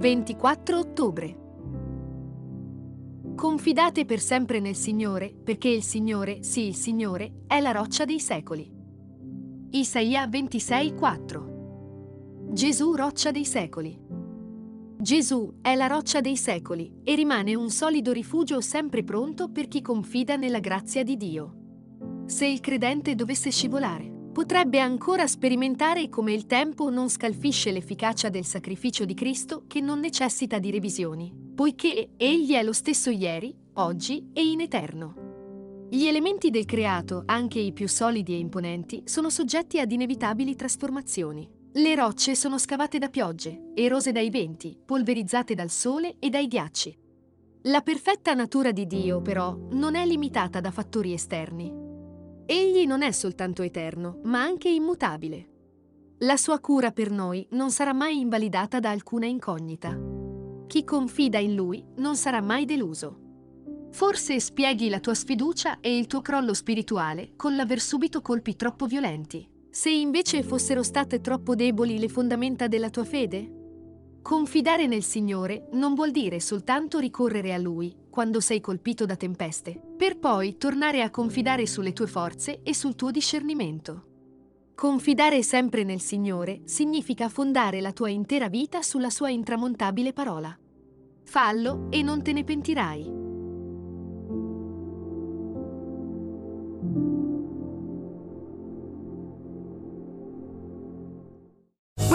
«24 ottobre. Confidate per sempre nel Signore, perché il Signore, sì il Signore, è la roccia dei secoli». Isaia 26:4 Gesù roccia dei secoli. Gesù è la roccia dei secoli e rimane un solido rifugio sempre pronto per chi confida nella grazia di Dio. Se il credente dovesse scivolare, potrebbe ancora sperimentare come il tempo non scalfisce l'efficacia del sacrificio di Cristo che non necessita di revisioni, poiché Egli è lo stesso ieri, oggi e in eterno. Gli elementi del creato, anche i più solidi e imponenti, sono soggetti ad inevitabili trasformazioni. Le rocce sono scavate da piogge, erose dai venti, polverizzate dal sole e dai ghiacci. La perfetta natura di Dio, però, non è limitata da fattori esterni. Egli non è soltanto eterno, ma anche immutabile. La sua cura per noi non sarà mai invalidata da alcuna incognita. Chi confida in Lui non sarà mai deluso. Forse spieghi la tua sfiducia e il tuo crollo spirituale con l'aver subito colpi troppo violenti. Se invece fossero state troppo deboli le fondamenta della tua fede? Confidare nel Signore non vuol dire soltanto ricorrere a Lui quando sei colpito da tempeste, per poi tornare a confidare sulle tue forze e sul tuo discernimento. Confidare sempre nel Signore significa fondare la tua intera vita sulla sua intramontabile parola. Fallo e non te ne pentirai.